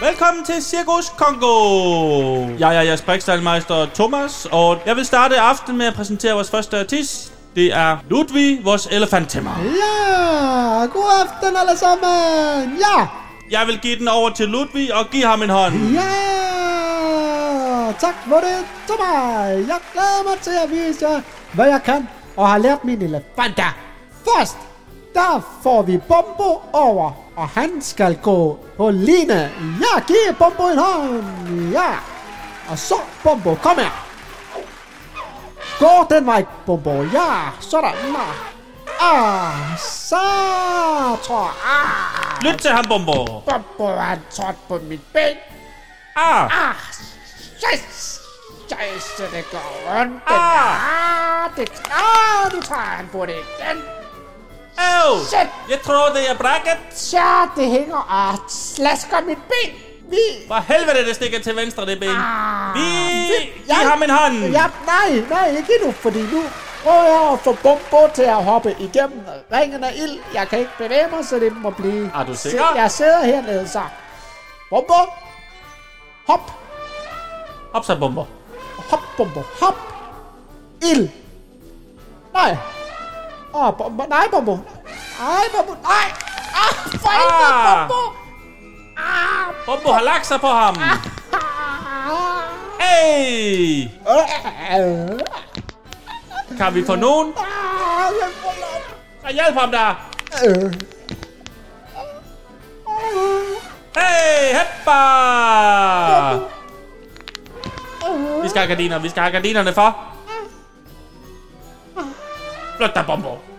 Velkommen til Cirkus Kongo. Jeg er jeres brækstallmeister Thomas, og jeg vil starte aften med at præsentere vores første artist. Det er Ludvig, vores elefanttæmmer. Ja, god aften alle sammen. Ja, Jeg vil give den over til Ludvig og give ham en hånd. ja. Tak for det til mig. Jeg glæder mig til at vise jer, hvad jeg kan, og har lært mine elefanter. Først, der får vi Bombo over, og han skal gå på line. Ja, giv Bombo en hånd. Ja. Og så, Bombo, kom her. Gå den vej, Bombo. Ja, sådan. Nå. Ah, så tror jeg. Ah, Lyt til ham, Bombo. Bombo han trådt på mit ben. Ah, Ah, yes! Scheisse, det går ondt. Ah. Ah, det ah, nu tager han på det igen. Øv! Shit. Jeg tror, det er brækket. Tja, det hænger og slasker mit ben. Vi... For helvede, det stikker til venstre, det ben. Ah, Vi... vi- ham en hånd. Ja, nej, nej, ikke nu, fordi nu prøver jeg at få Bombo til at hoppe igennem ringen af ild. Jeg kan ikke bevæge mig, så det må blive... Er du sikker? Jeg sidder hernede, så... Bombo! Hop! Op så, Bombo. Hop, Bombo, hop! Ild! Nej! Åh, oh, Bombo, nej, Bombo! Nej, Bombo, nej! Ah, for Ah. Bombo! Ah, Bombo har lagt sig på ham. ah, Hey! Kan vi få nogen? ah, jeg hjælp ham der. Hey, heppa! Vi skal have gardiner, vi skal have gardinerne for. los tapamos.